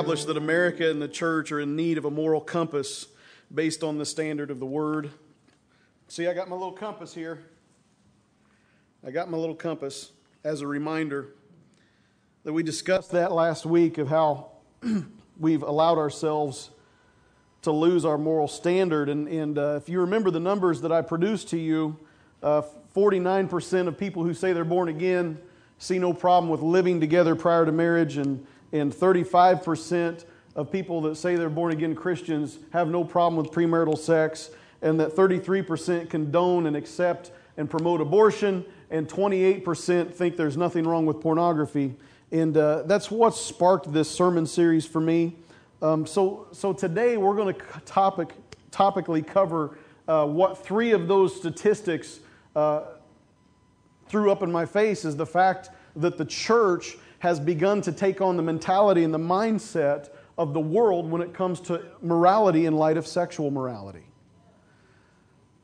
Established that America and the church are in need of a moral compass based on the standard of the Word. See, I got my little compass here. I got my little compass as a reminder that we discussed that last week of how we've allowed ourselves to lose our moral standard. And, and uh, if you remember the numbers that I produced to you, uh, 49% of people who say they're born again see no problem with living together prior to marriage, and, and 35% of people that say they're born again Christians have no problem with premarital sex, and that 33% condone and accept and promote abortion, and 28% think there's nothing wrong with pornography. And uh, that's what sparked this sermon series for me. Um, so, so today we're going to topic, topically cover uh, what three of those statistics uh, threw up in my face is the fact that the church has begun to take on the mentality and the mindset of the world when it comes to morality in light of sexual morality.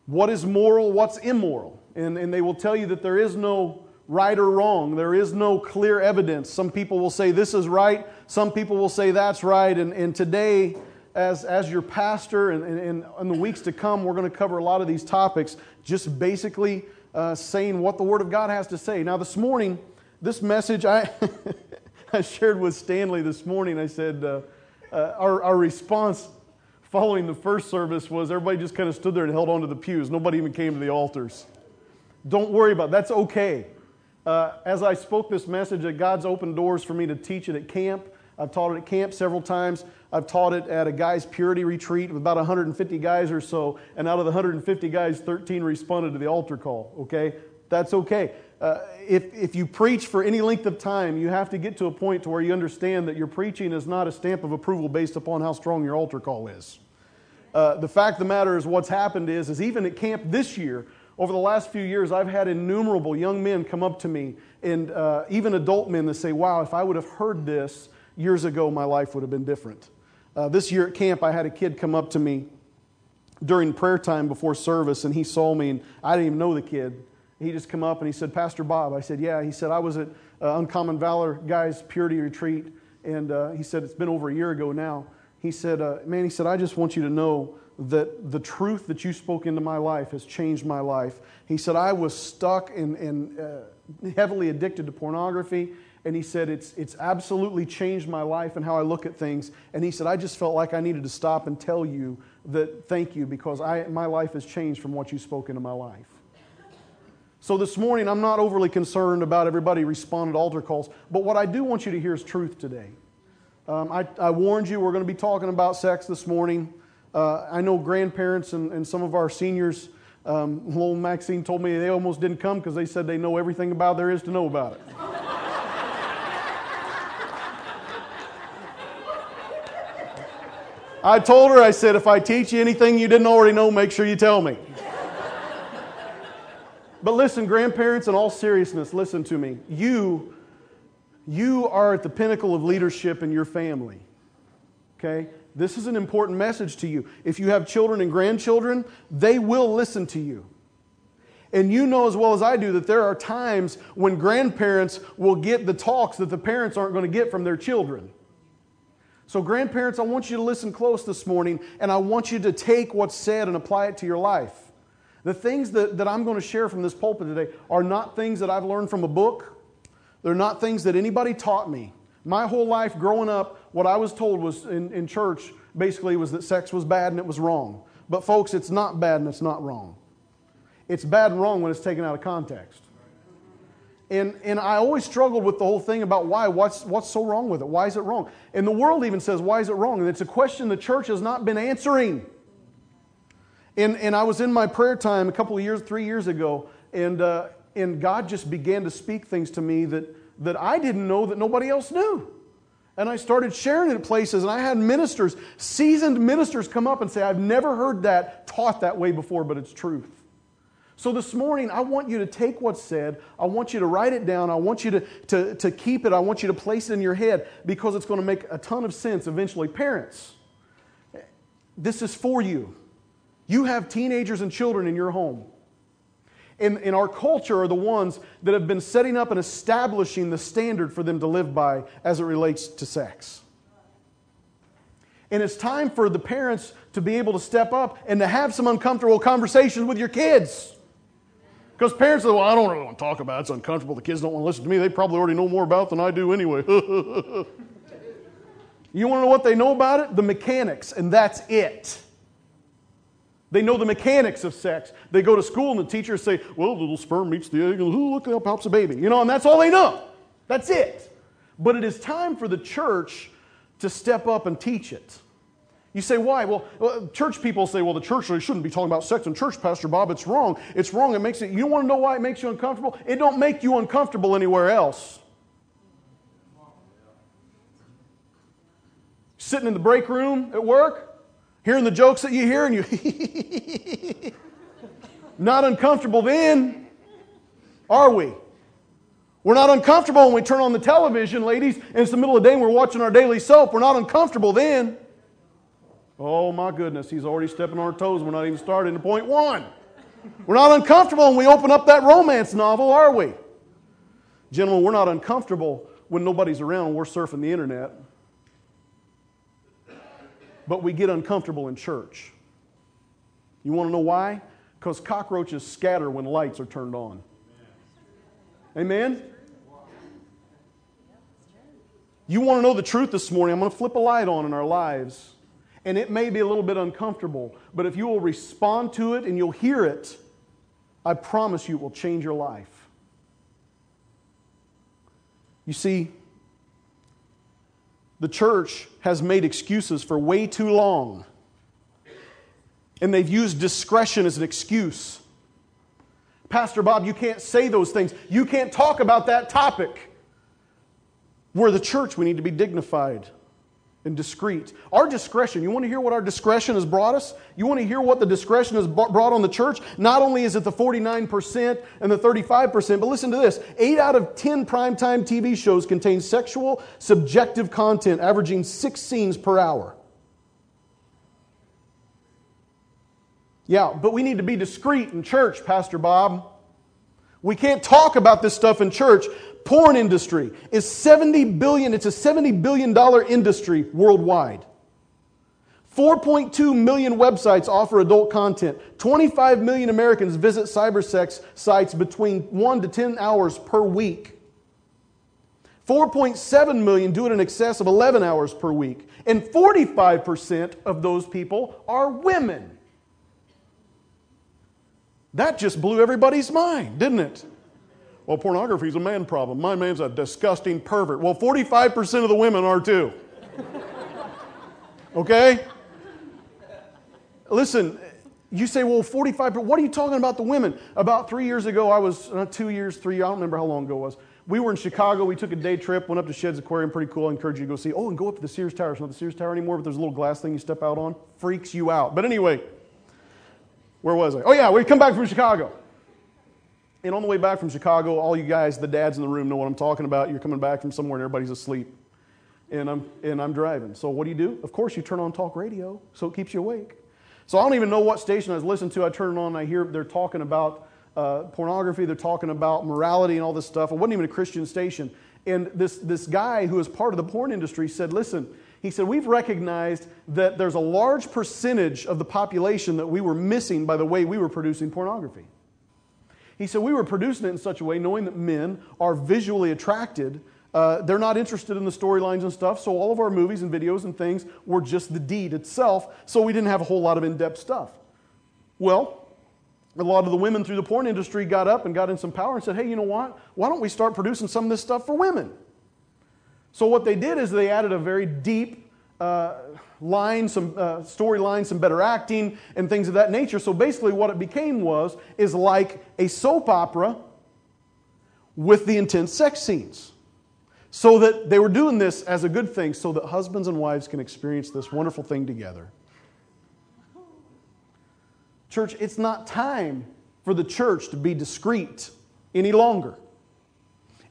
What is moral? What's immoral? And, and they will tell you that there is no right or wrong. There is no clear evidence. Some people will say this is right, some people will say that's right. And, and today, as, as your pastor, and, and, in the weeks to come, we're going to cover a lot of these topics, just basically uh, saying what the Word of God has to say. Now, this morning, this message I, I shared with Stanley this morning, I said, uh, uh, our, our response following the first service was everybody just kind of stood there and held onto the pews. Nobody even came to the altars. Don't worry about it. That's okay. Uh, as I spoke this message, that God's opened doors for me to teach it at camp. I've taught it at camp several times. I've taught it at a guys' purity retreat with about 150 guys or so. And out of the 150 guys, 13 responded to the altar call. Okay? That's okay. Uh, if, if you preach for any length of time, you have to get to a point to where you understand that your preaching is not a stamp of approval based upon how strong your altar call is. Uh, the fact of the matter is, what's happened is, is even at camp this year, over the last few years, I've had innumerable young men come up to me, and uh, even adult men that say, Wow, if I would have heard this years ago, my life would have been different. Uh, this year at camp, I had a kid come up to me during prayer time before service, and he saw me, and I didn't even know the kid. He just come up and he said, Pastor Bob. I said, Yeah. He said, I was at uh, Uncommon Valor Guys Purity Retreat, and uh, he said, It's been over a year ago now. He said, uh, Man, he said, I just want you to know that the truth that you spoke into my life has changed my life. He said, I was stuck and, and uh, heavily addicted to pornography. And he said, it's, it's absolutely changed my life and how I look at things. And he said, I just felt like I needed to stop and tell you that thank you because I, my life has changed from what you spoke into my life. So this morning, I'm not overly concerned about everybody responding to altar calls, but what I do want you to hear is truth today. Um, I, I warned you we're going to be talking about sex this morning. Uh, I know grandparents and, and some of our seniors, um, little Maxine told me they almost didn't come because they said they know everything about there is to know about it. I told her, I said, if I teach you anything you didn't already know, make sure you tell me. But listen, grandparents, in all seriousness, listen to me. You, you are at the pinnacle of leadership in your family. Okay? This is an important message to you. If you have children and grandchildren, they will listen to you. And you know as well as I do that there are times when grandparents will get the talks that the parents aren't going to get from their children. So, grandparents, I want you to listen close this morning, and I want you to take what's said and apply it to your life. The things that, that I'm going to share from this pulpit today are not things that I've learned from a book, they're not things that anybody taught me. My whole life growing up, what I was told was in, in church basically was that sex was bad and it was wrong. But, folks, it's not bad and it's not wrong. It's bad and wrong when it's taken out of context. And, and I always struggled with the whole thing about why. What's, what's so wrong with it? Why is it wrong? And the world even says, why is it wrong? And it's a question the church has not been answering. And, and I was in my prayer time a couple of years, three years ago, and, uh, and God just began to speak things to me that that I didn't know that nobody else knew. And I started sharing it at places, and I had ministers, seasoned ministers, come up and say, I've never heard that taught that way before, but it's truth. So this morning, I want you to take what's said, I want you to write it down, I want you to, to, to keep it, I want you to place it in your head because it's going to make a ton of sense eventually. Parents, this is for you. You have teenagers and children in your home. in, in our culture are the ones that have been setting up and establishing the standard for them to live by as it relates to sex. And it's time for the parents to be able to step up and to have some uncomfortable conversations with your kids. Because parents say, well, I don't really want to talk about it. It's uncomfortable. The kids don't want to listen to me. They probably already know more about it than I do anyway. you want to know what they know about it? The mechanics, and that's it. They know the mechanics of sex. They go to school and the teachers say, well, the little sperm meets the egg and look, that pops a baby. You know, and that's all they know. That's it. But it is time for the church to step up and teach it. You say, why? Well, uh, church people say, well, the church shouldn't be talking about sex in church, Pastor Bob. It's wrong. It's wrong. It makes it, you want to know why it makes you uncomfortable? It don't make you uncomfortable anywhere else. Sitting in the break room at work, hearing the jokes that you hear, and you not uncomfortable then, are we? We're not uncomfortable when we turn on the television, ladies, and it's the middle of the day and we're watching our daily soap. We're not uncomfortable then. Oh my goodness, he's already stepping on our toes. We're not even starting to point one. We're not uncomfortable when we open up that romance novel, are we? Gentlemen, we're not uncomfortable when nobody's around we're surfing the internet. But we get uncomfortable in church. You want to know why? Because cockroaches scatter when lights are turned on. Amen? You want to know the truth this morning? I'm going to flip a light on in our lives and it may be a little bit uncomfortable, but if you will respond to it and you'll hear it, I promise you it will change your life. You see, the church has made excuses for way too long, and they've used discretion as an excuse. Pastor Bob, you can't say those things. You can't talk about that topic. We're the church, we need to be dignified and discreet. Our discretion, you want to hear what our discretion has brought us? You want to hear what the discretion has brought on the church? Not only is it the 49% and the 35%, but listen to this 8 out of 10 primetime TV shows contain sexual, subjective content, averaging six scenes per hour. Yeah, but we need to be discreet in church, Pastor Bob. We can't talk about this stuff in church porn industry is 70 billion, it's a 70 billion dollar industry worldwide. 4.2 million websites offer adult content. 25 million Americans visit cybersex sites between 1 to 10 hours per week. 4.7 million do it in excess of 11 hours per week. And 45% of those people are women. That just blew everybody's mind, didn't it? Well, pornography is a man problem. My man's a disgusting pervert. Well, 45% of the women are too. Okay? Listen, you say, well, 45, but what are you talking about the women? About three years ago, I was, uh, two years, three, I don't remember how long ago it was. We were in Chicago. We took a day trip, went up to Shedd's Aquarium, pretty cool. I encourage you to go see. Oh, and go up to the Sears Tower. It's not the Sears Tower anymore, but there's a little glass thing you step out on. Freaks you out. But anyway, where was I? Oh, yeah, we come back from Chicago. And on the way back from Chicago, all you guys, the dads in the room, know what I'm talking about. You're coming back from somewhere and everybody's asleep. And I'm, and I'm driving. So what do you do? Of course, you turn on talk radio so it keeps you awake. So I don't even know what station I was listening to. I turn it on and I hear they're talking about uh, pornography, they're talking about morality and all this stuff. It wasn't even a Christian station. And this, this guy who is part of the porn industry said, Listen, he said, We've recognized that there's a large percentage of the population that we were missing by the way we were producing pornography. He said, We were producing it in such a way, knowing that men are visually attracted. Uh, they're not interested in the storylines and stuff, so all of our movies and videos and things were just the deed itself, so we didn't have a whole lot of in depth stuff. Well, a lot of the women through the porn industry got up and got in some power and said, Hey, you know what? Why don't we start producing some of this stuff for women? So, what they did is they added a very deep, uh, lines, some uh, storylines, some better acting, and things of that nature. So basically, what it became was is like a soap opera with the intense sex scenes. So that they were doing this as a good thing, so that husbands and wives can experience this wonderful thing together. Church, it's not time for the church to be discreet any longer.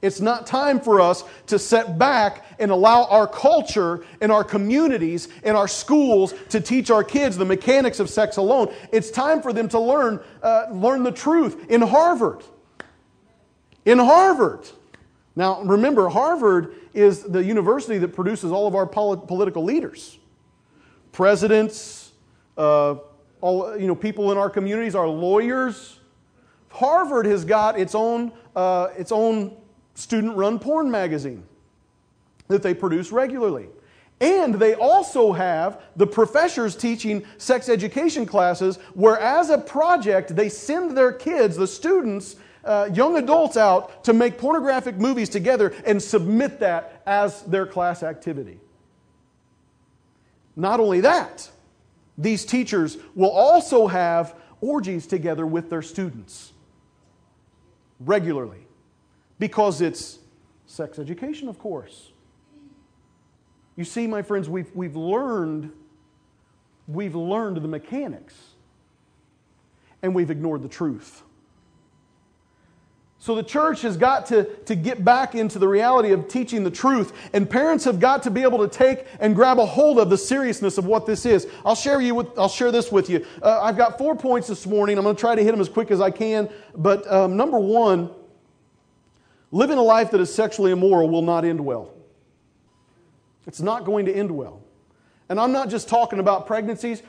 It's not time for us to set back and allow our culture and our communities and our schools to teach our kids the mechanics of sex alone. It's time for them to learn, uh, learn the truth in Harvard. In Harvard. Now, remember, Harvard is the university that produces all of our polit- political leaders presidents, uh, all, you know, people in our communities, our lawyers. Harvard has got its own, uh, its own student run porn magazine that they produce regularly. And they also have the professors teaching sex education classes, where as a project, they send their kids, the students, uh, young adults out to make pornographic movies together and submit that as their class activity. Not only that, these teachers will also have orgies together with their students regularly because it's sex education, of course. You see, my friends, we've, we've learned we've learned the mechanics and we've ignored the truth. So the church has got to, to get back into the reality of teaching the truth, and parents have got to be able to take and grab a hold of the seriousness of what this is. I'll share you with, I'll share this with you. Uh, I've got four points this morning. I'm going to try to hit them as quick as I can. But um, number one, living a life that is sexually immoral will not end well. It's not going to end well. And I'm not just talking about pregnancies.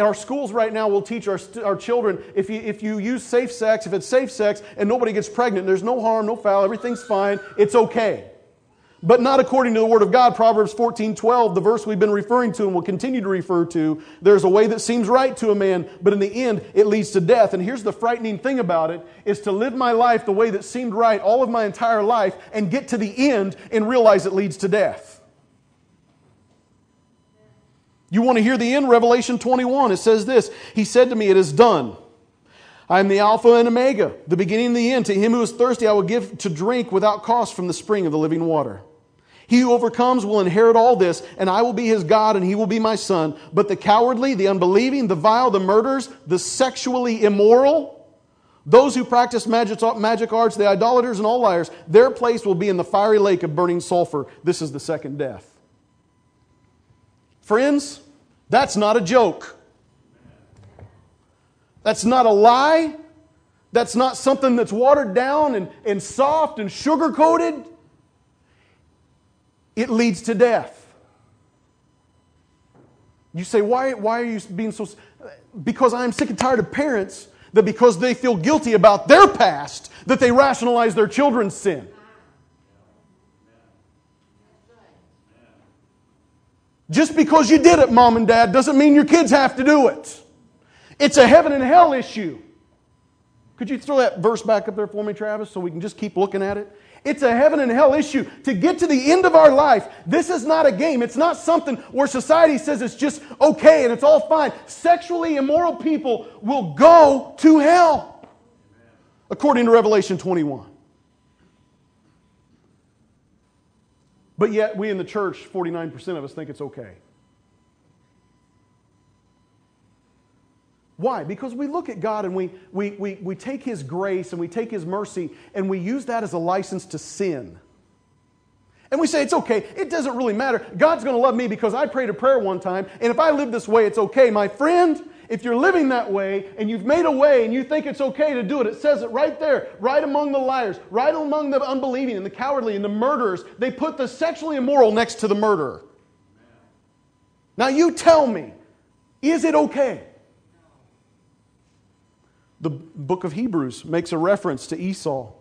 Our schools right now, we'll teach our, our children if you, if you use safe sex, if it's safe sex and nobody gets pregnant, there's no harm, no foul, everything's fine, it's okay. But not according to the Word of God. Proverbs 14 12, the verse we've been referring to and will continue to refer to. There's a way that seems right to a man, but in the end, it leads to death. And here's the frightening thing about it is to live my life the way that seemed right all of my entire life and get to the end and realize it leads to death. You want to hear the end? Revelation 21. It says this He said to me, It is done. I am the Alpha and Omega, the beginning and the end. To him who is thirsty, I will give to drink without cost from the spring of the living water. He who overcomes will inherit all this, and I will be his God, and he will be my son. But the cowardly, the unbelieving, the vile, the murderers, the sexually immoral, those who practice magic, magic arts, the idolaters, and all liars, their place will be in the fiery lake of burning sulfur. This is the second death. Friends, that's not a joke. That's not a lie. That's not something that's watered down and, and soft and sugar coated. It leads to death. You say, why, why are you being so. Because I'm sick and tired of parents that because they feel guilty about their past, that they rationalize their children's sin. Just because you did it, mom and dad, doesn't mean your kids have to do it. It's a heaven and hell issue. Could you throw that verse back up there for me, Travis, so we can just keep looking at it? It's a heaven and hell issue. To get to the end of our life, this is not a game. It's not something where society says it's just okay and it's all fine. Sexually immoral people will go to hell, according to Revelation 21. But yet, we in the church, 49% of us think it's okay. Why? Because we look at God and we, we, we, we take His grace and we take His mercy and we use that as a license to sin. And we say, it's okay. It doesn't really matter. God's going to love me because I prayed a prayer one time, and if I live this way, it's okay. My friend, if you're living that way and you've made a way and you think it's okay to do it, it says it right there, right among the liars, right among the unbelieving and the cowardly and the murderers. They put the sexually immoral next to the murderer. Now you tell me, is it okay? The book of Hebrews makes a reference to Esau.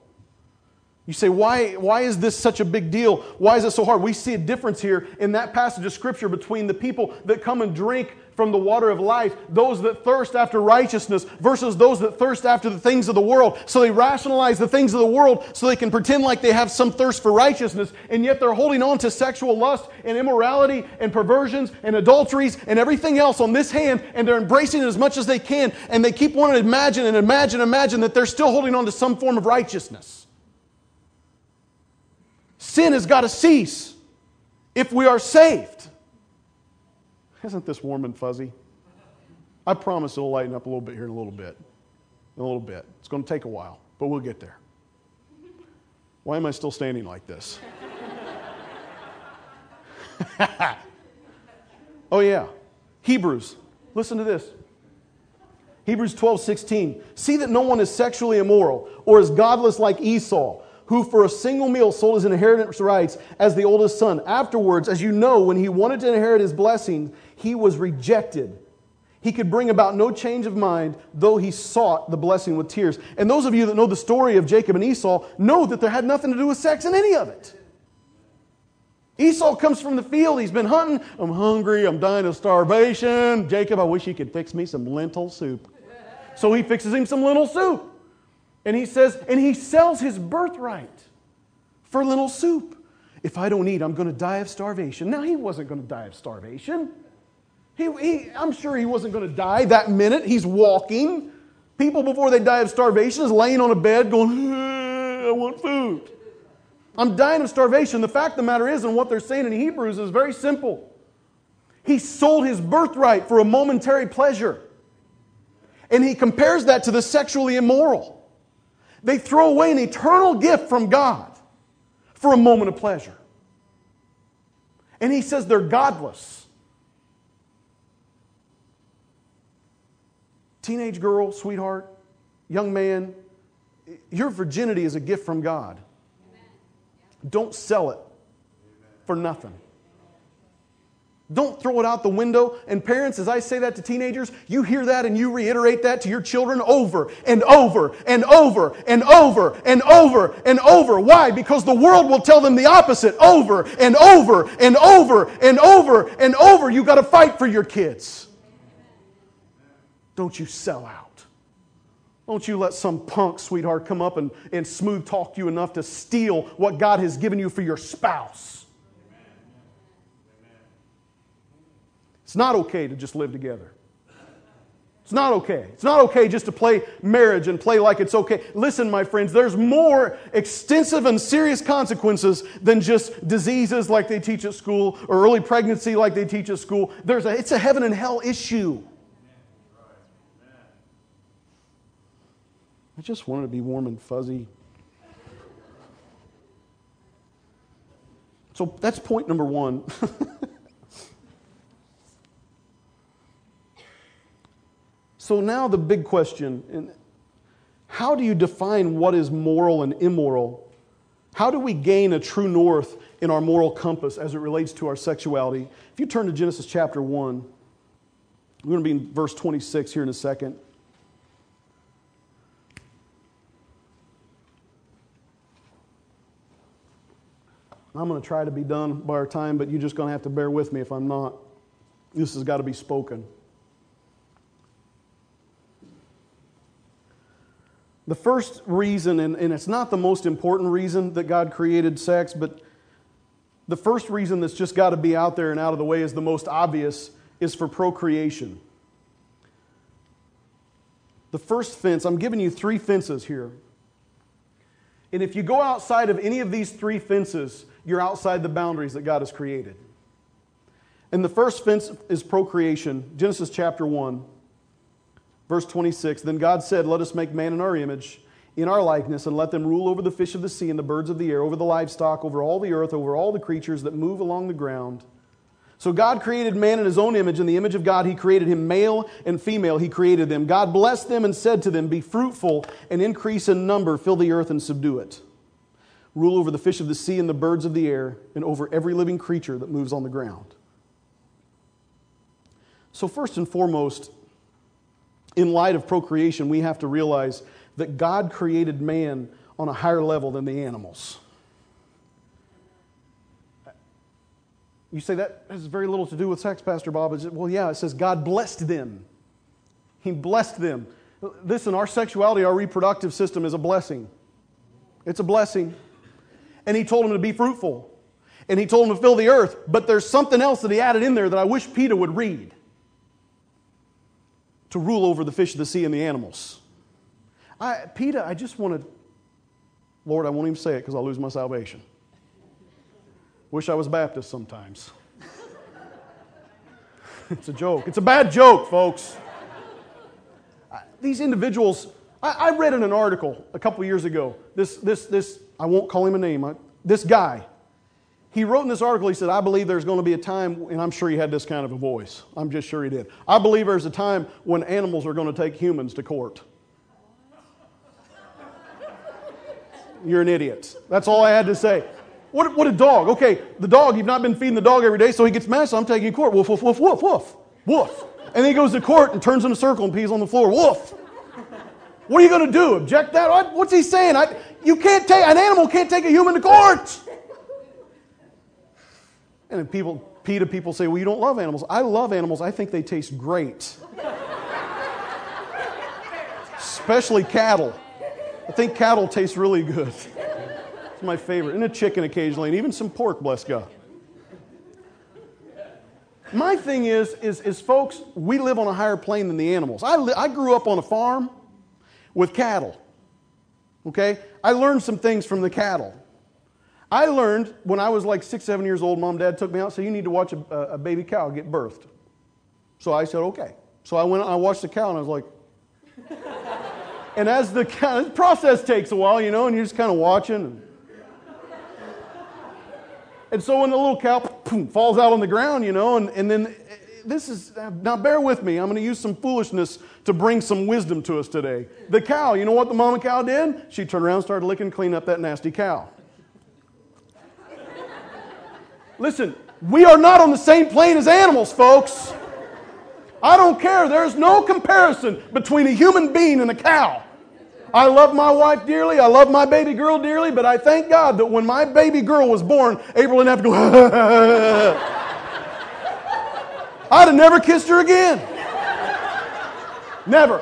You say, why, why is this such a big deal? Why is it so hard? We see a difference here in that passage of Scripture between the people that come and drink from the water of life, those that thirst after righteousness, versus those that thirst after the things of the world. So they rationalize the things of the world so they can pretend like they have some thirst for righteousness, and yet they're holding on to sexual lust and immorality and perversions and adulteries and everything else on this hand, and they're embracing it as much as they can, and they keep wanting to imagine and imagine, imagine that they're still holding on to some form of righteousness. Sin has got to cease if we are saved. Isn't this warm and fuzzy? I promise it'll lighten up a little bit here in a little bit. In a little bit. It's going to take a while, but we'll get there. Why am I still standing like this? oh, yeah. Hebrews. Listen to this. Hebrews 12, 16. See that no one is sexually immoral or is godless like Esau, who for a single meal sold his inheritance rights as the oldest son. Afterwards, as you know, when he wanted to inherit his blessing, he was rejected. He could bring about no change of mind, though he sought the blessing with tears. And those of you that know the story of Jacob and Esau know that there had nothing to do with sex in any of it. Esau comes from the field. He's been hunting. I'm hungry. I'm dying of starvation. Jacob, I wish he could fix me some lentil soup. So he fixes him some lentil soup. And he says, and he sells his birthright for little soup. If I don't eat, I'm going to die of starvation. Now, he wasn't going to die of starvation. He, he, I'm sure he wasn't going to die that minute. He's walking. People, before they die of starvation, is laying on a bed going, I want food. I'm dying of starvation. The fact of the matter is, and what they're saying in Hebrews is very simple. He sold his birthright for a momentary pleasure. And he compares that to the sexually immoral. They throw away an eternal gift from God for a moment of pleasure. And he says they're godless. Teenage girl, sweetheart, young man, your virginity is a gift from God. Don't sell it for nothing. Don't throw it out the window. And parents, as I say that to teenagers, you hear that and you reiterate that to your children over and over and over and over and over and over. Why? Because the world will tell them the opposite over and over and over and over and over. You got to fight for your kids. Don't you sell out. Don't you let some punk, sweetheart, come up and, and smooth talk you enough to steal what God has given you for your spouse. It's not okay to just live together. It's not okay. It's not okay just to play marriage and play like it's okay. Listen, my friends, there's more extensive and serious consequences than just diseases like they teach at school or early pregnancy like they teach at school. There's a, it's a heaven and hell issue. I just wanted to be warm and fuzzy. So that's point number one. So now the big question how do you define what is moral and immoral? How do we gain a true north in our moral compass as it relates to our sexuality? If you turn to Genesis chapter 1, we're going to be in verse 26 here in a second. I'm going to try to be done by our time, but you're just going to have to bear with me if I'm not. This has got to be spoken. The first reason, and, and it's not the most important reason that God created sex, but the first reason that's just got to be out there and out of the way is the most obvious, is for procreation. The first fence, I'm giving you three fences here. And if you go outside of any of these three fences, you're outside the boundaries that God has created. And the first fence is procreation, Genesis chapter 1. Verse 26 Then God said, Let us make man in our image, in our likeness, and let them rule over the fish of the sea and the birds of the air, over the livestock, over all the earth, over all the creatures that move along the ground. So God created man in his own image. In the image of God, he created him male and female. He created them. God blessed them and said to them, Be fruitful and increase in number, fill the earth and subdue it. Rule over the fish of the sea and the birds of the air, and over every living creature that moves on the ground. So, first and foremost, in light of procreation, we have to realize that God created man on a higher level than the animals. You say that has very little to do with sex, Pastor Bob. Well, yeah, it says God blessed them. He blessed them. Listen, our sexuality, our reproductive system is a blessing. It's a blessing. And He told them to be fruitful. And He told them to fill the earth. But there's something else that He added in there that I wish PETA would read to rule over the fish of the sea and the animals. I, PETA, I just want to, Lord, I won't even say it because I'll lose my salvation. Wish I was Baptist sometimes. it's a joke. It's a bad joke, folks. These individuals I, I read in an article a couple years ago, this, this, this, I won't call him a name, I, this guy, he wrote in this article, he said, I believe there's going to be a time, and I'm sure he had this kind of a voice. I'm just sure he did. I believe there's a time when animals are going to take humans to court. You're an idiot. That's all I had to say. What, what a dog. Okay, the dog, you've not been feeding the dog every day, so he gets mad, so I'm taking you to court. Woof, woof, woof, woof, woof, woof. And he goes to court and turns in a circle and pees on the floor. Woof. What are you going to do? Object that? What's he saying? I, you can't take, an animal can't take a human to court. And then people, PETA people say, well, you don't love animals. I love animals. I think they taste great. Especially cattle. I think cattle taste really good. It's my favorite. And a chicken occasionally, and even some pork, bless God. My thing is, is, is folks, we live on a higher plane than the animals. I, li- I grew up on a farm with cattle. Okay? I learned some things from the cattle. I learned when I was like six, seven years old, mom, dad took me out and said, You need to watch a, a baby cow get birthed. So I said, Okay. So I went, I watched the cow, and I was like, and as the, cow, the process takes a while, you know, and you're just kind of watching. And, so when the little cow boom, falls out on the ground, you know, and, and then this is, now bear with me, I'm going to use some foolishness to bring some wisdom to us today. The cow, you know what the mama cow did? She turned around started licking, clean up that nasty cow. Listen, we are not on the same plane as animals, folks. I don't care. There's no comparison between a human being and a cow. I love my wife dearly. I love my baby girl dearly, but I thank God that when my baby girl was born, April didn't have to go, I'd have never kissed her again. Never.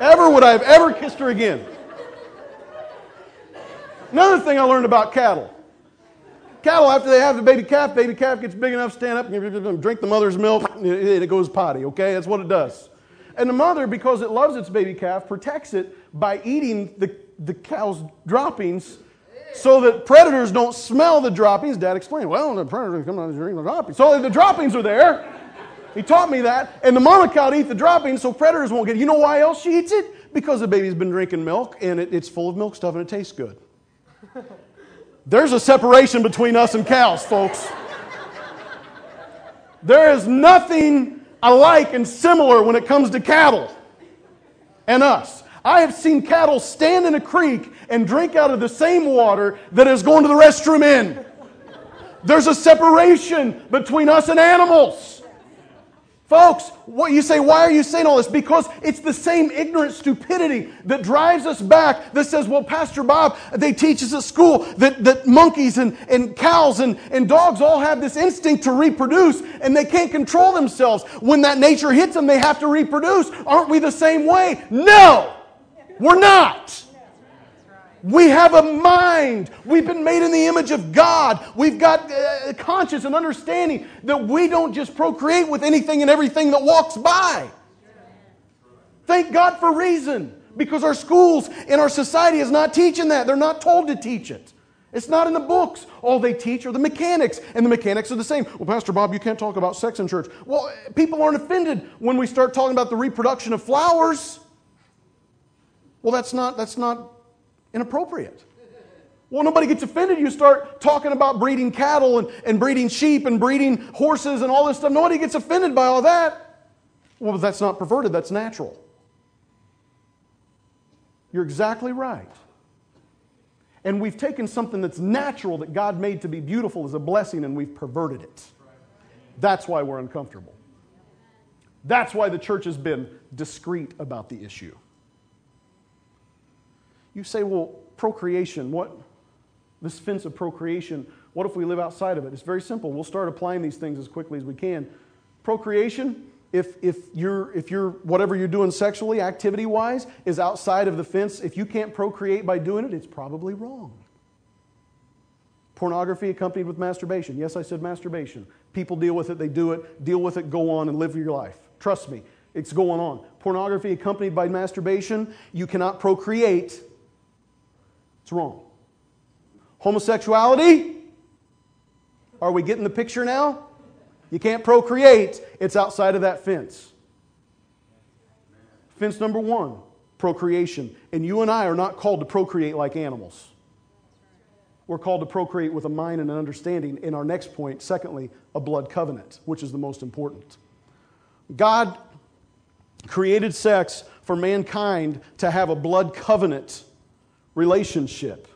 Ever would I have ever kissed her again. Another thing I learned about cattle Cattle, after they have the baby calf, baby calf gets big enough, stand up, and drink the mother's milk, and it goes potty, okay? That's what it does. And the mother, because it loves its baby calf, protects it by eating the, the cow's droppings so that predators don't smell the droppings. Dad explained, well, the predators come out and drink the droppings. So the droppings are there. He taught me that. And the mama cow eat the droppings so predators won't get it. You know why else she eats it? Because the baby's been drinking milk and it, it's full of milk stuff and it tastes good. There's a separation between us and cows, folks. There is nothing alike and similar when it comes to cattle and us. I have seen cattle stand in a creek and drink out of the same water that is going to the restroom in. There's a separation between us and animals. Folks, what you say, why are you saying all this? Because it's the same ignorant stupidity that drives us back that says, well, Pastor Bob, they teach us at school that, that monkeys and, and cows and, and dogs all have this instinct to reproduce and they can't control themselves. When that nature hits them, they have to reproduce. Aren't we the same way? No, we're not. We have a mind. We've been made in the image of God. We've got uh, conscience and understanding that we don't just procreate with anything and everything that walks by. Thank God for reason because our schools and our society is not teaching that. They're not told to teach it. It's not in the books. All they teach are the mechanics, and the mechanics are the same. Well, Pastor Bob, you can't talk about sex in church. Well, people aren't offended when we start talking about the reproduction of flowers. Well, that's not, that's not inappropriate. Well, nobody gets offended. You start talking about breeding cattle and, and breeding sheep and breeding horses and all this stuff. Nobody gets offended by all that. Well, that's not perverted, that's natural. You're exactly right. And we've taken something that's natural that God made to be beautiful as a blessing and we've perverted it. That's why we're uncomfortable. That's why the church has been discreet about the issue. You say, well, procreation, what? This fence of procreation, what if we live outside of it? It's very simple. We'll start applying these things as quickly as we can. Procreation, if, if, you're, if you're, whatever you're doing sexually, activity wise, is outside of the fence, if you can't procreate by doing it, it's probably wrong. Pornography accompanied with masturbation. Yes, I said masturbation. People deal with it, they do it, deal with it, go on and live your life. Trust me, it's going on. Pornography accompanied by masturbation, you cannot procreate it's wrong. Homosexuality? Are we getting the picture now? You can't procreate, it's outside of that fence. Fence number one procreation. And you and I are not called to procreate like animals. We're called to procreate with a mind and an understanding. In our next point, secondly, a blood covenant, which is the most important. God created sex for mankind to have a blood covenant relationship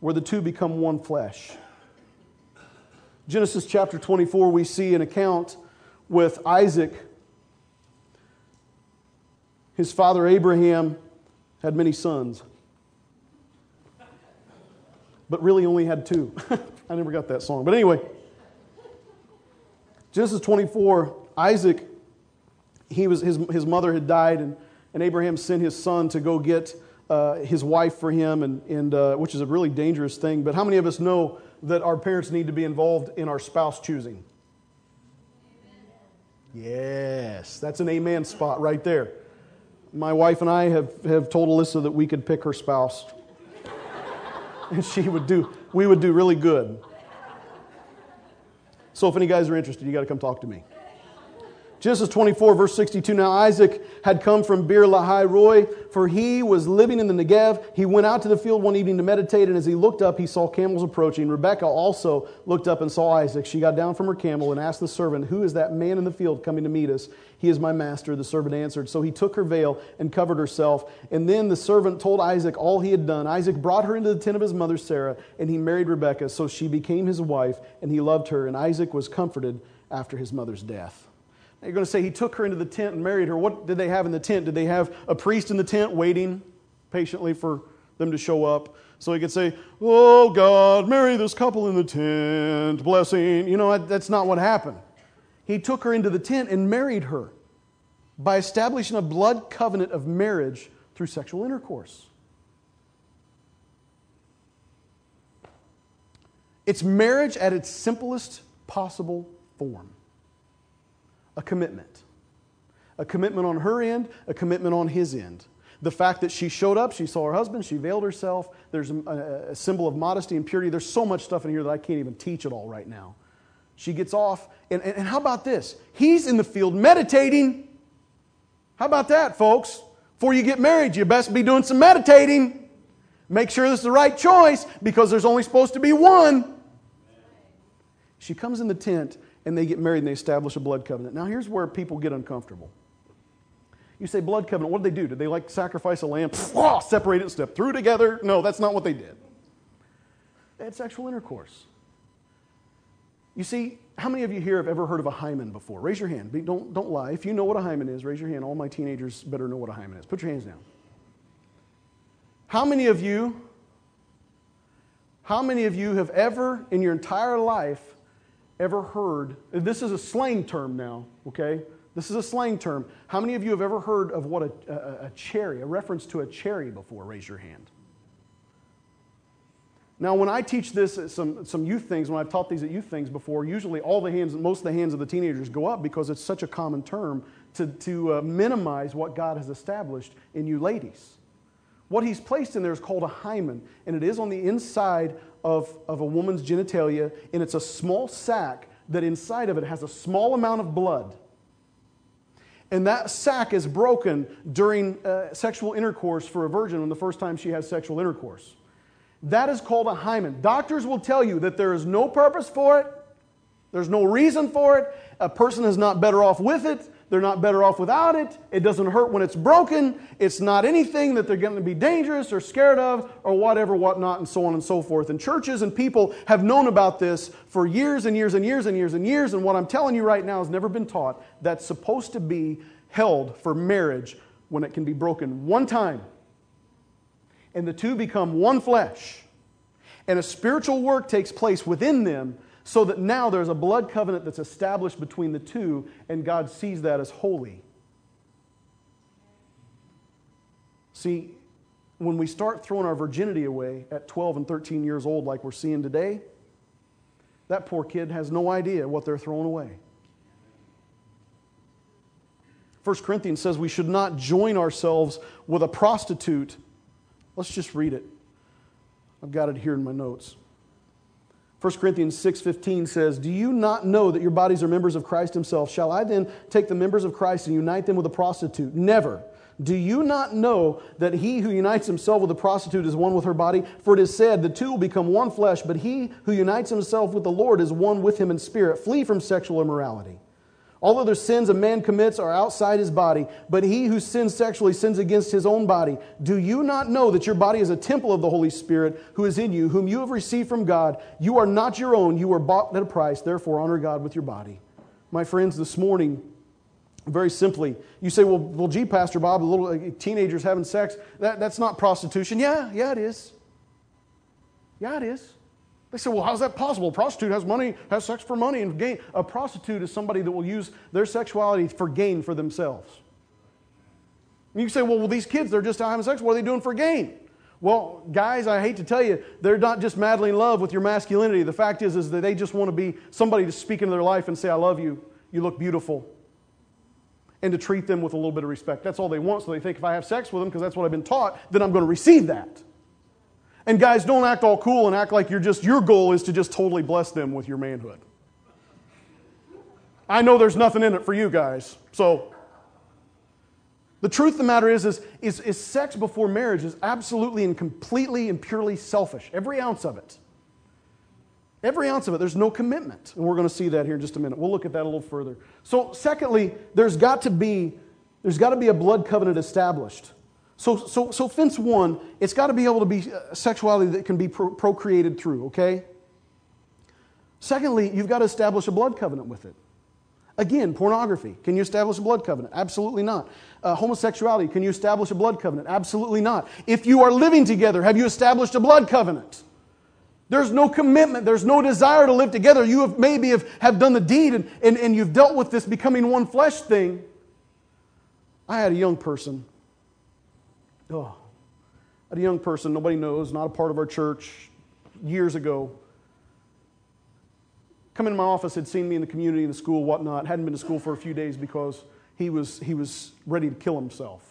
where the two become one flesh. Genesis chapter 24, we see an account with Isaac. His father Abraham had many sons, but really only had two. I never got that song. But anyway, Genesis 24, Isaac, he was, his, his mother had died, and, and Abraham sent his son to go get uh, his wife for him, and, and, uh, which is a really dangerous thing. But how many of us know that our parents need to be involved in our spouse choosing? Yes, that's an amen spot right there. My wife and I have, have told Alyssa that we could pick her spouse. and she would do, we would do really good. So if any guys are interested, you got to come talk to me. Genesis 24, verse 62. Now Isaac had come from Beer Lahai Roi, for he was living in the Negev. He went out to the field one evening to meditate, and as he looked up, he saw camels approaching. Rebekah also looked up and saw Isaac. She got down from her camel and asked the servant, Who is that man in the field coming to meet us? He is my master. The servant answered. So he took her veil and covered herself. And then the servant told Isaac all he had done. Isaac brought her into the tent of his mother Sarah, and he married Rebekah. So she became his wife, and he loved her. And Isaac was comforted after his mother's death. You're going to say he took her into the tent and married her. What did they have in the tent? Did they have a priest in the tent waiting patiently for them to show up? So he could say, Oh God, marry this couple in the tent, blessing. You know, that's not what happened. He took her into the tent and married her by establishing a blood covenant of marriage through sexual intercourse. It's marriage at its simplest possible form a commitment. A commitment on her end, a commitment on his end. The fact that she showed up, she saw her husband, she veiled herself. There's a, a, symbol of modesty and purity. There's so much stuff in here that I can't even teach it all right now. She gets off, and, and, and how about this? He's in the field meditating. How about that, folks? Before you get married, you best be doing some meditating. Make sure this is the right choice because there's only supposed to be one. She comes in the tent and they get married and they establish a blood covenant. Now, here's where people get uncomfortable. You say blood covenant, what did they do? Did they like sacrifice a lamb, separate it, step through together? No, that's not what they did. They had sexual intercourse. You see, how many of you here have ever heard of a hymen before? Raise your hand. Don't, don't lie. If you know what a hymen is, raise your hand. All my teenagers better know what a hymen is. Put your hands down. How many of you, how many of you have ever in your entire life ever heard, this is a slang term now, okay? This is a slang term. How many of you have ever heard of what a, a, a cherry, a reference to a cherry before? Raise your hand. Now, when I teach this at some, some youth things, when I've taught these at youth things before, usually all the hands, most of the hands of the teenagers go up because it's such a common term to, to uh, minimize what God has established in you ladies. What he's placed in there is called a hymen, and it is on the inside of, of a woman's genitalia, and it's a small sac that inside of it has a small amount of blood. And that sac is broken during uh, sexual intercourse for a virgin when the first time she has sexual intercourse. That is called a hymen. Doctors will tell you that there is no purpose for it, there's no reason for it. A person is not better off with it. They're not better off without it. It doesn't hurt when it's broken. It's not anything that they're going to be dangerous or scared of or whatever, whatnot, and so on and so forth. And churches and people have known about this for years and years and years and years and years. And what I'm telling you right now has never been taught. That's supposed to be held for marriage when it can be broken one time. And the two become one flesh. And a spiritual work takes place within them so that now there's a blood covenant that's established between the two, and God sees that as holy. See, when we start throwing our virginity away at 12 and 13 years old, like we're seeing today, that poor kid has no idea what they're throwing away. 1 Corinthians says we should not join ourselves with a prostitute. Let's just read it. I've got it here in my notes. 1 Corinthians 6:15 says, "Do you not know that your bodies are members of Christ himself? Shall I then take the members of Christ and unite them with a prostitute? Never. Do you not know that he who unites himself with a prostitute is one with her body? For it is said, the two will become one flesh, but he who unites himself with the Lord is one with him in spirit. Flee from sexual immorality. All other sins a man commits are outside his body, but he who sins sexually sins against his own body. Do you not know that your body is a temple of the Holy Spirit who is in you, whom you have received from God? You are not your own, you were bought at a price. Therefore, honor God with your body. My friends, this morning, very simply, you say, well, well gee, Pastor Bob, a little uh, teenagers having sex, that, that's not prostitution. Yeah, yeah, it is. Yeah, it is. They say, well, how's that possible? A prostitute has money, has sex for money and gain. A prostitute is somebody that will use their sexuality for gain for themselves. And you say, well, well, these kids, they're just having sex. What are they doing for gain? Well, guys, I hate to tell you, they're not just madly in love with your masculinity. The fact is, is that they just want to be somebody to speak into their life and say, I love you. You look beautiful. And to treat them with a little bit of respect. That's all they want. So they think if I have sex with them, because that's what I've been taught, then I'm going to receive that. And guys, don't act all cool and act like you're just, your goal is to just totally bless them with your manhood. I know there's nothing in it for you guys. So, the truth of the matter is, is, is, is sex before marriage is absolutely and completely and purely selfish. Every ounce of it. Every ounce of it. There's no commitment. And we're going to see that here in just a minute. We'll look at that a little further. So, secondly, there's got to be, there's got to be a blood covenant established. So, so, so fence one, it's got to be able to be uh, sexuality that can be pro- procreated through, okay? Secondly, you've got to establish a blood covenant with it. Again, pornography. Can you establish a blood covenant? Absolutely not. Uh, homosexuality. Can you establish a blood covenant? Absolutely not. If you are living together, have you established a blood covenant? There's no commitment. There's no desire to live together. You have maybe have, have done the deed and, and, and you've dealt with this becoming one flesh thing. I had a young person Oh, a young person, nobody knows, not a part of our church, years ago. Come into my office, had seen me in the community, in the school, whatnot. Hadn't been to school for a few days because he was, he was ready to kill himself.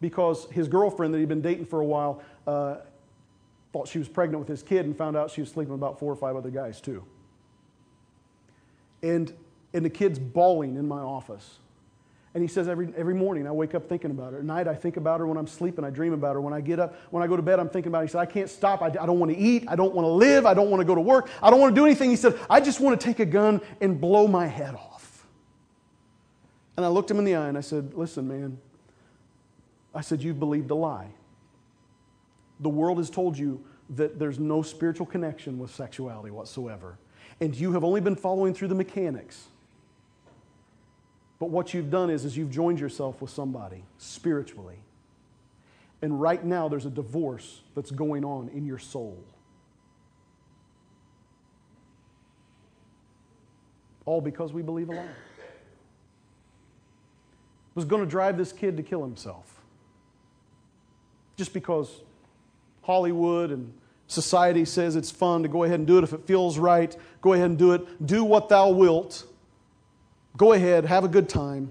Because his girlfriend that he'd been dating for a while uh, thought she was pregnant with his kid and found out she was sleeping with about four or five other guys, too. And, and the kid's bawling in my office. And he says, every, every morning I wake up thinking about her. At night I think about her. When I'm sleeping, I dream about her. When I get up, when I go to bed, I'm thinking about her. He said, I can't stop. I, I don't want to eat. I don't want to live. I don't want to go to work. I don't want to do anything. He said, I just want to take a gun and blow my head off. And I looked him in the eye and I said, Listen, man. I said, You've believed a lie. The world has told you that there's no spiritual connection with sexuality whatsoever. And you have only been following through the mechanics. But what you've done is, is you've joined yourself with somebody spiritually. And right now, there's a divorce that's going on in your soul. All because we believe a lie. Was going to drive this kid to kill himself. Just because Hollywood and society says it's fun to go ahead and do it if it feels right. Go ahead and do it. Do what thou wilt. Go ahead, have a good time.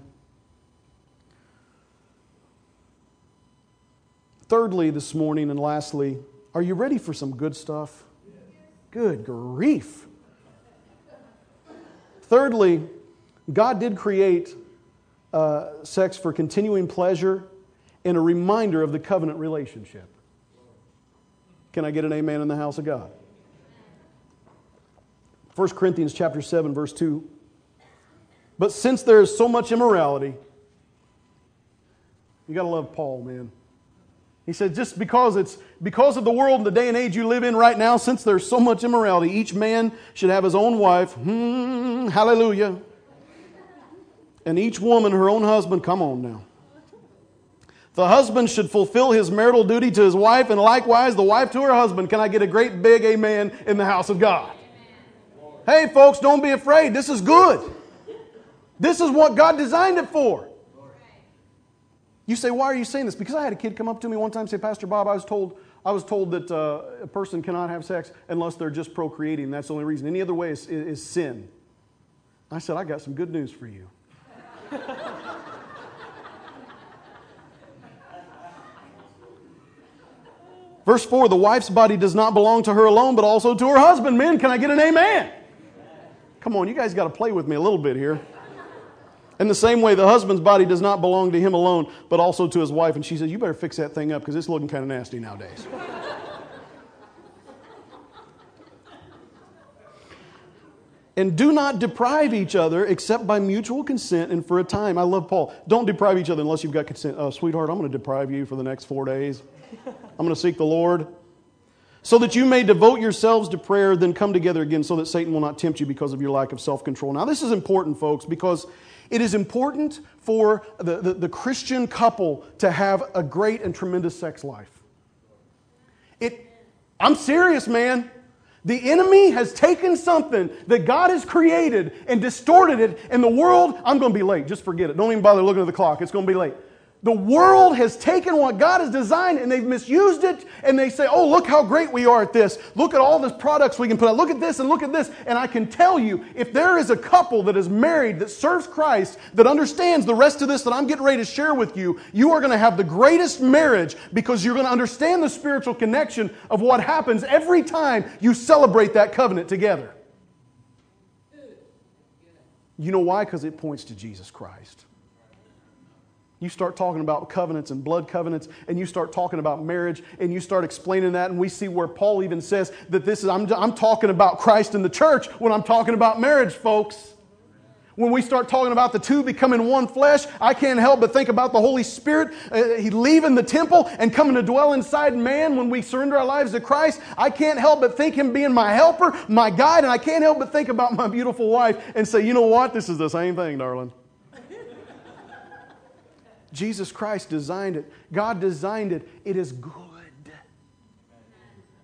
Thirdly, this morning, and lastly, are you ready for some good stuff? Good grief. Thirdly, God did create uh, sex for continuing pleasure and a reminder of the covenant relationship. Can I get an amen in the house of God? 1 Corinthians chapter 7 verse 2 but since there is so much immorality, you got to love Paul, man. He said, just because it's because of the world and the day and age you live in right now, since there's so much immorality, each man should have his own wife. Hmm, hallelujah. And each woman her own husband. Come on now. The husband should fulfill his marital duty to his wife, and likewise the wife to her husband. Can I get a great big amen in the house of God? Hey, folks, don't be afraid. This is good. This is what God designed it for. You say, why are you saying this? Because I had a kid come up to me one time and say, Pastor Bob, I was told, I was told that uh, a person cannot have sex unless they're just procreating. That's the only reason. Any other way is, is, is sin. I said, I got some good news for you. Verse 4 the wife's body does not belong to her alone, but also to her husband. Men, can I get an amen? Come on, you guys got to play with me a little bit here. In the same way, the husband's body does not belong to him alone, but also to his wife. And she says, You better fix that thing up because it's looking kind of nasty nowadays. and do not deprive each other except by mutual consent and for a time. I love Paul. Don't deprive each other unless you've got consent. Oh, sweetheart, I'm going to deprive you for the next four days. I'm going to seek the Lord so that you may devote yourselves to prayer, then come together again so that Satan will not tempt you because of your lack of self control. Now, this is important, folks, because it is important for the, the, the, Christian couple to have a great and tremendous sex life. It, I'm serious, man. The enemy has taken something that God has created and distorted it, and the world, I'm going to be late. Just forget it. Don't even bother looking at the clock. It's going to be late. The world has taken what God has designed and they've misused it and they say, oh, look how great we are at this. Look at all the products we can put out. Look at this and look at this. And I can tell you, if there is a couple that is married that serves Christ, that understands the rest of this that I'm getting ready to share with you, you are going to have the greatest marriage because you're going to understand the spiritual connection of what happens every time you celebrate that covenant together. You know why? Because it points to Jesus Christ. You start talking about covenants and blood covenants, and you start talking about marriage, and you start explaining that, and we see where Paul even says that this is, I'm, I'm talking about Christ and the church when I'm talking about marriage, folks. When we start talking about the two becoming one flesh, I can't help but think about the Holy Spirit uh, leaving the temple and coming to dwell inside man when we surrender our lives to Christ. I can't help but think him being my helper, my guide, and I can't help but think about my beautiful wife and say, you know what? This is the same thing, darling. Jesus Christ designed it. God designed it. It is good.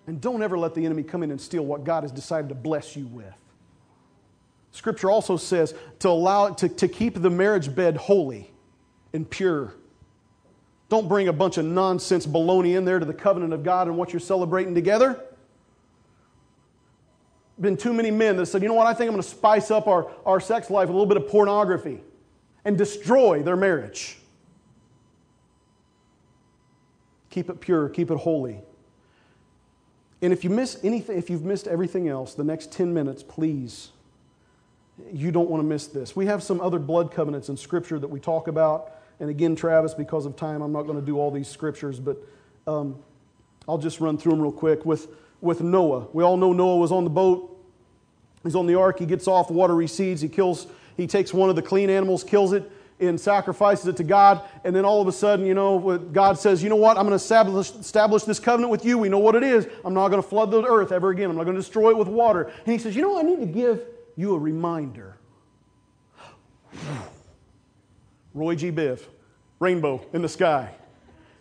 And don't ever let the enemy come in and steal what God has decided to bless you with. Scripture also says to allow to, to keep the marriage bed holy and pure. Don't bring a bunch of nonsense baloney in there to the covenant of God and what you're celebrating together. Been too many men that said, you know what, I think I'm going to spice up our, our sex life with a little bit of pornography and destroy their marriage. Keep it pure, keep it holy. And if you miss anything, if you've missed everything else, the next 10 minutes, please, you don't want to miss this. We have some other blood covenants in Scripture that we talk about. And again, Travis, because of time, I'm not going to do all these scriptures, but um, I'll just run through them real quick. With, with Noah, we all know Noah was on the boat. He's on the ark. He gets off. Water recedes. He kills. He takes one of the clean animals, kills it and sacrifices it to God. And then all of a sudden, you know, God says, you know what? I'm going to establish, establish this covenant with you. We know what it is. I'm not going to flood the earth ever again. I'm not going to destroy it with water. And he says, you know, I need to give you a reminder. Roy G. Biv, rainbow in the sky.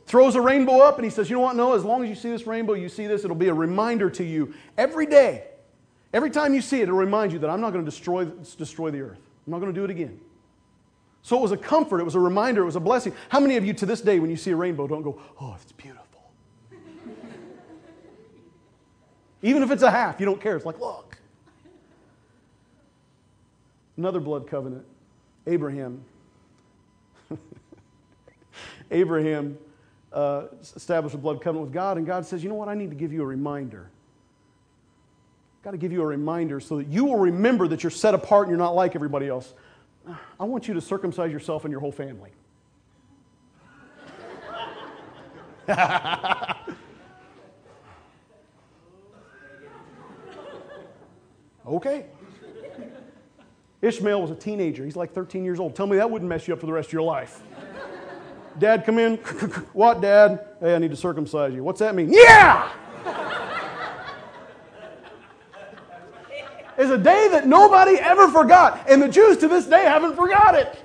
Throws a rainbow up and he says, You know what? Noah, as long as you see this rainbow, you see this, it'll be a reminder to you every day. Every time you see it, it'll remind you that I'm not going to destroy, destroy the earth. I'm not going to do it again. So it was a comfort, it was a reminder, it was a blessing. How many of you to this day, when you see a rainbow, don't go, oh, it's beautiful? Even if it's a half, you don't care. It's like, look. Another blood covenant Abraham. Abraham uh, established a blood covenant with God, and God says, you know what? I need to give you a reminder. Got to give you a reminder so that you will remember that you're set apart and you're not like everybody else. I want you to circumcise yourself and your whole family. okay. Ishmael was a teenager. He's like 13 years old. Tell me that wouldn't mess you up for the rest of your life. Dad, come in. what, Dad? Hey, I need to circumcise you. What's that mean? Yeah! is a day that nobody ever forgot. And the Jews to this day haven't forgot it.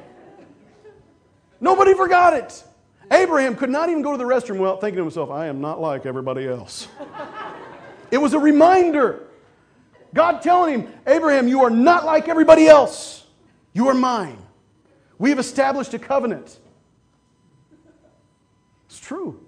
Nobody forgot it. Abraham could not even go to the restroom without thinking to himself, I am not like everybody else. it was a reminder. God telling him, Abraham, you are not like everybody else. You are mine. We have established a covenant. It's true.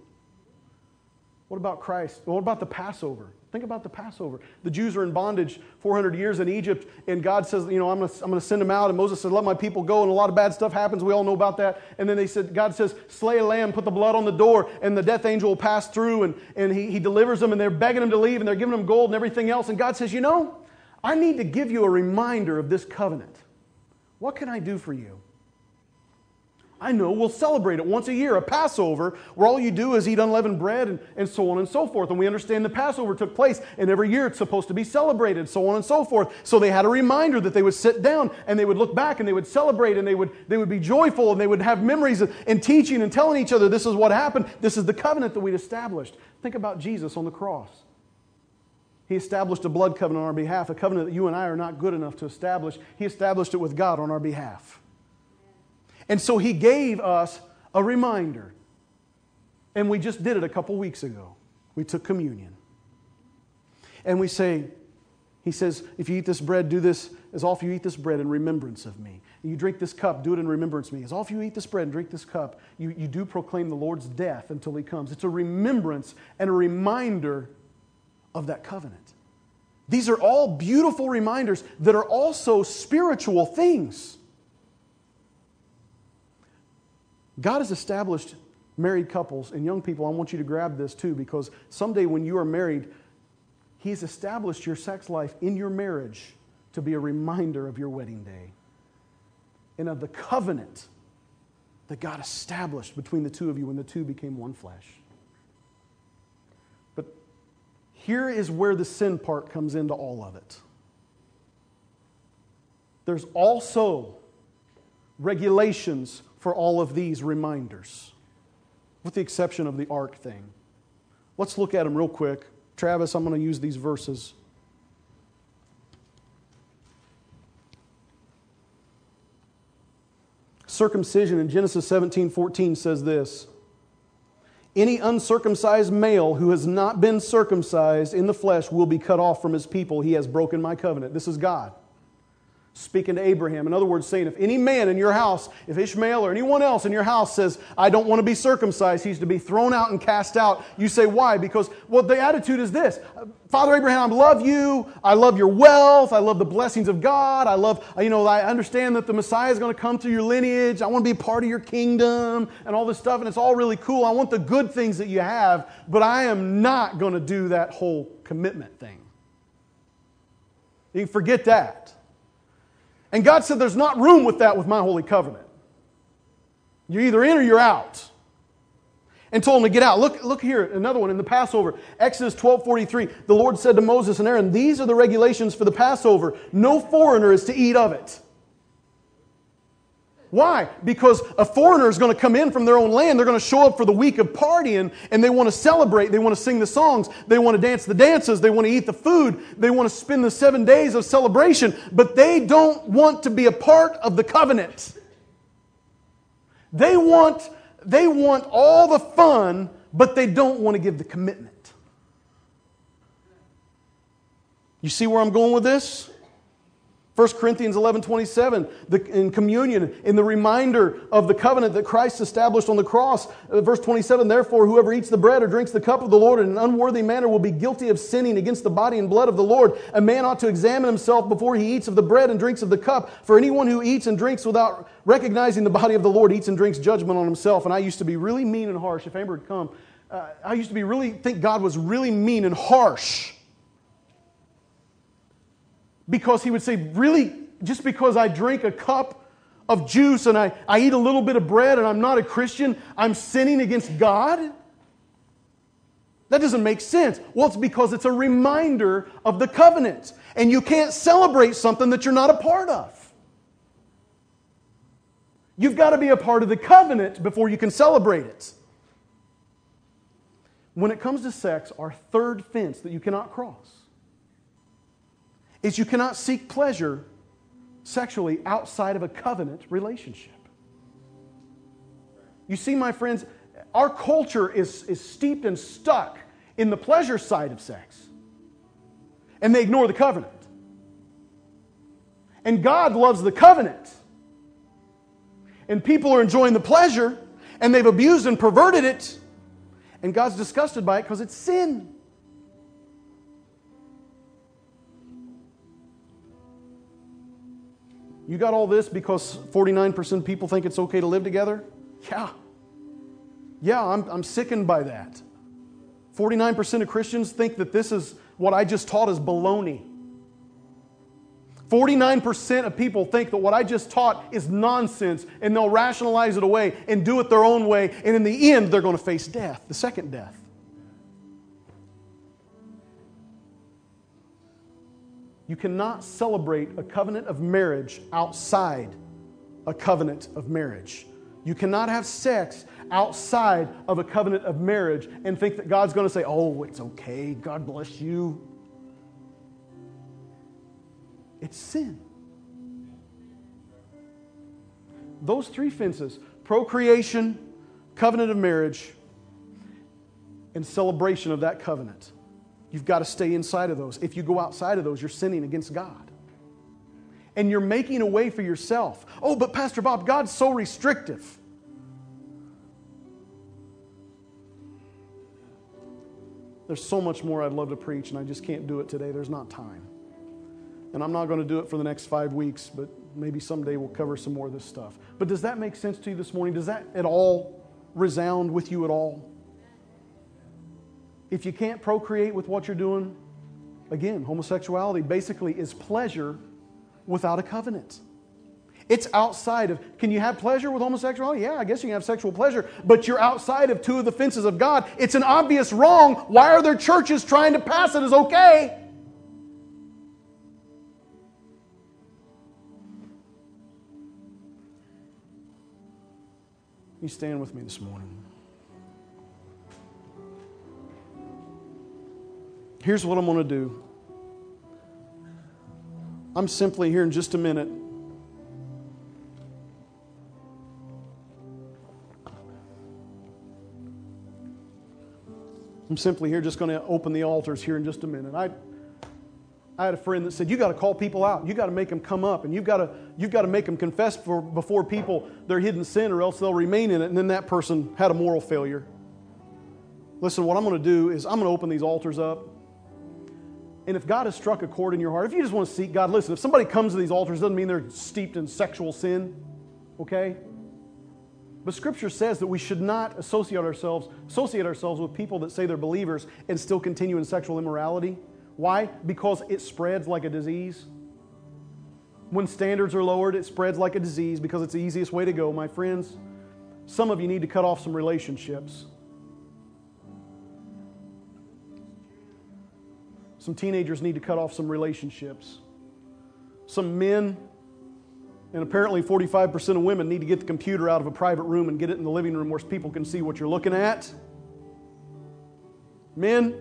What about Christ? What about the Passover? Think about the Passover. The Jews are in bondage 400 years in Egypt, and God says, You know, I'm going to I'm to send them out. And Moses says, Let my people go. And a lot of bad stuff happens. We all know about that. And then they said, God says, Slay a lamb, put the blood on the door, and the death angel will pass through, and, and he, he delivers them, and they're begging him to leave, and they're giving him gold and everything else. And God says, You know, I need to give you a reminder of this covenant. What can I do for you? I know we'll celebrate it once a year, a Passover, where all you do is eat unleavened bread and, and so on and so forth. And we understand the Passover took place, and every year it's supposed to be celebrated, so on and so forth. So they had a reminder that they would sit down and they would look back and they would celebrate and they would, they would be joyful and they would have memories and teaching and telling each other this is what happened. This is the covenant that we'd established. Think about Jesus on the cross. He established a blood covenant on our behalf, a covenant that you and I are not good enough to establish. He established it with God on our behalf. And so he gave us a reminder. And we just did it a couple weeks ago. We took communion. And we say, he says, if you eat this bread, do this as often you eat this bread in remembrance of me. And you drink this cup, do it in remembrance of me. As often you eat this bread and drink this cup, you, you do proclaim the Lord's death until he comes. It's a remembrance and a reminder of that covenant. These are all beautiful reminders that are also spiritual things. God has established married couples and young people. I want you to grab this too because someday when you are married, He has established your sex life in your marriage to be a reminder of your wedding day and of the covenant that God established between the two of you when the two became one flesh. But here is where the sin part comes into all of it. There's also regulations for all of these reminders, with the exception of the ark thing. Let's look at them real quick. Travis, I'm going to use these verses. Circumcision in Genesis 17 14 says this Any uncircumcised male who has not been circumcised in the flesh will be cut off from his people. He has broken my covenant. This is God speaking to Abraham. In other words, saying, if any man in your house, if Ishmael or anyone else in your house says, I don't want to be circumcised, he's to be thrown out and cast out. You say, why? Because, well, the attitude is this Father Abraham, I love you. I love your wealth. I love the blessings of God. I love, you know, I understand that the Messiah is going to come through your lineage. I want to be part of your kingdom and all this stuff, and it's all really cool. I want the good things that you have, but I am not going to do that whole commitment thing. You forget that. And God said, There's not room with that with my holy covenant. You're either in or you're out. And told him to get out. Look, look here, another one in the Passover. Exodus 12 43. The Lord said to Moses and Aaron, These are the regulations for the Passover. No foreigner is to eat of it. Why? Because a foreigner is going to come in from their own land. They're going to show up for the week of partying and they want to celebrate. They want to sing the songs. They want to dance the dances. They want to eat the food. They want to spend the seven days of celebration. But they don't want to be a part of the covenant. They want, they want all the fun, but they don't want to give the commitment. You see where I'm going with this? 1 Corinthians 11 27, the, in communion, in the reminder of the covenant that Christ established on the cross. Uh, verse 27, therefore, whoever eats the bread or drinks the cup of the Lord in an unworthy manner will be guilty of sinning against the body and blood of the Lord. A man ought to examine himself before he eats of the bread and drinks of the cup. For anyone who eats and drinks without recognizing the body of the Lord eats and drinks judgment on himself. And I used to be really mean and harsh. If Amber had come, uh, I used to be really, think God was really mean and harsh because he would say, Really, just because I drink a cup of juice and I, I eat a little bit of bread and I'm not a Christian, I'm sinning against God? That doesn't make sense. Well, it's because it's a reminder of the covenant. And you can't celebrate something that you're not a part of. You've got to be a part of the covenant before you can celebrate it. When it comes to sex, our third fence that you cannot cross is you cannot seek pleasure sexually outside of a covenant relationship. You see, my friends, our culture is, is steeped and stuck in the pleasure side of sex, and they ignore the covenant. And God loves the covenant. And people are enjoying the pleasure, and they've abused and perverted it, and God's disgusted by it because it's sin. You got all this because 49% of people think it's okay to live together? Yeah. Yeah, I'm, I'm sickened by that. 49% of Christians think that this is what I just taught is baloney. 49% of people think that what I just taught is nonsense and they'll rationalize it away and do it their own way. And in the end, they're going to face death, the second death. You cannot celebrate a covenant of marriage outside a covenant of marriage. You cannot have sex outside of a covenant of marriage and think that God's going to say, oh, it's okay, God bless you. It's sin. Those three fences procreation, covenant of marriage, and celebration of that covenant. You've got to stay inside of those. If you go outside of those, you're sinning against God. And you're making a way for yourself. Oh, but Pastor Bob, God's so restrictive. There's so much more I'd love to preach, and I just can't do it today. There's not time. And I'm not going to do it for the next five weeks, but maybe someday we'll cover some more of this stuff. But does that make sense to you this morning? Does that at all resound with you at all? If you can't procreate with what you're doing, again, homosexuality basically is pleasure without a covenant. It's outside of, can you have pleasure with homosexuality? Yeah, I guess you can have sexual pleasure, but you're outside of two of the fences of God. It's an obvious wrong. Why are there churches trying to pass it as okay? You stand with me this morning. Here's what I'm going to do. I'm simply here in just a minute I'm simply here just going to open the altars here in just a minute. I, I had a friend that said, You got to call people out. You got to make them come up, and you've got to, you've got to make them confess for, before people their hidden sin, or else they'll remain in it. And then that person had a moral failure. Listen, what I'm going to do is I'm going to open these altars up. And if God has struck a chord in your heart, if you just want to seek God, listen, if somebody comes to these altars, doesn't mean they're steeped in sexual sin, okay? But Scripture says that we should not associate ourselves, associate ourselves with people that say they're believers and still continue in sexual immorality. Why? Because it spreads like a disease. When standards are lowered, it spreads like a disease because it's the easiest way to go. My friends, some of you need to cut off some relationships. Some teenagers need to cut off some relationships. Some men and apparently, 45% of women need to get the computer out of a private room and get it in the living room where people can see what you're looking at. Men,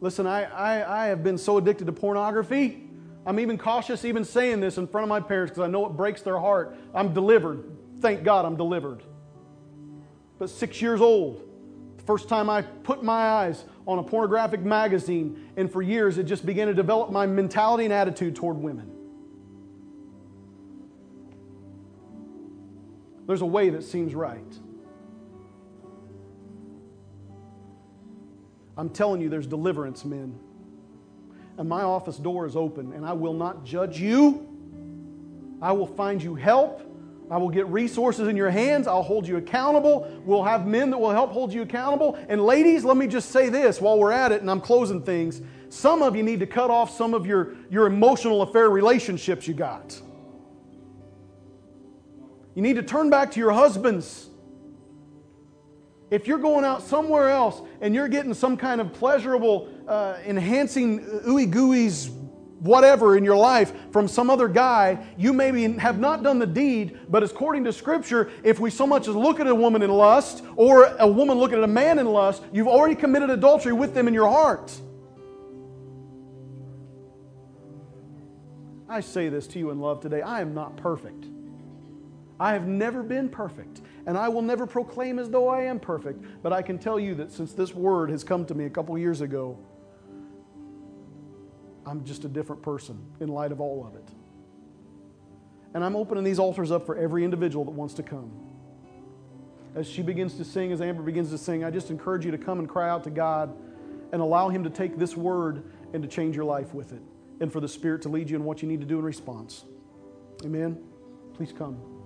listen, I, I, I have been so addicted to pornography. I'm even cautious even saying this in front of my parents because I know it breaks their heart. I'm delivered. Thank God I'm delivered. But six years old, first time I put my eyes on a pornographic magazine, and for years it just began to develop my mentality and attitude toward women. There's a way that seems right. I'm telling you, there's deliverance, men. And my office door is open, and I will not judge you. I will find you help. I will get resources in your hands. I'll hold you accountable. We'll have men that will help hold you accountable. And ladies, let me just say this while we're at it, and I'm closing things. Some of you need to cut off some of your, your emotional affair relationships you got. You need to turn back to your husbands. If you're going out somewhere else and you're getting some kind of pleasurable, uh, enhancing ooey gooey's whatever in your life from some other guy, you maybe have not done the deed, but according to Scripture, if we so much as look at a woman in lust or a woman looking at a man in lust, you've already committed adultery with them in your heart. I say this to you in love today I am not perfect. I have never been perfect, and I will never proclaim as though I am perfect, but I can tell you that since this word has come to me a couple years ago, I'm just a different person in light of all of it. And I'm opening these altars up for every individual that wants to come. As she begins to sing, as Amber begins to sing, I just encourage you to come and cry out to God and allow Him to take this word and to change your life with it, and for the Spirit to lead you in what you need to do in response. Amen. Please come.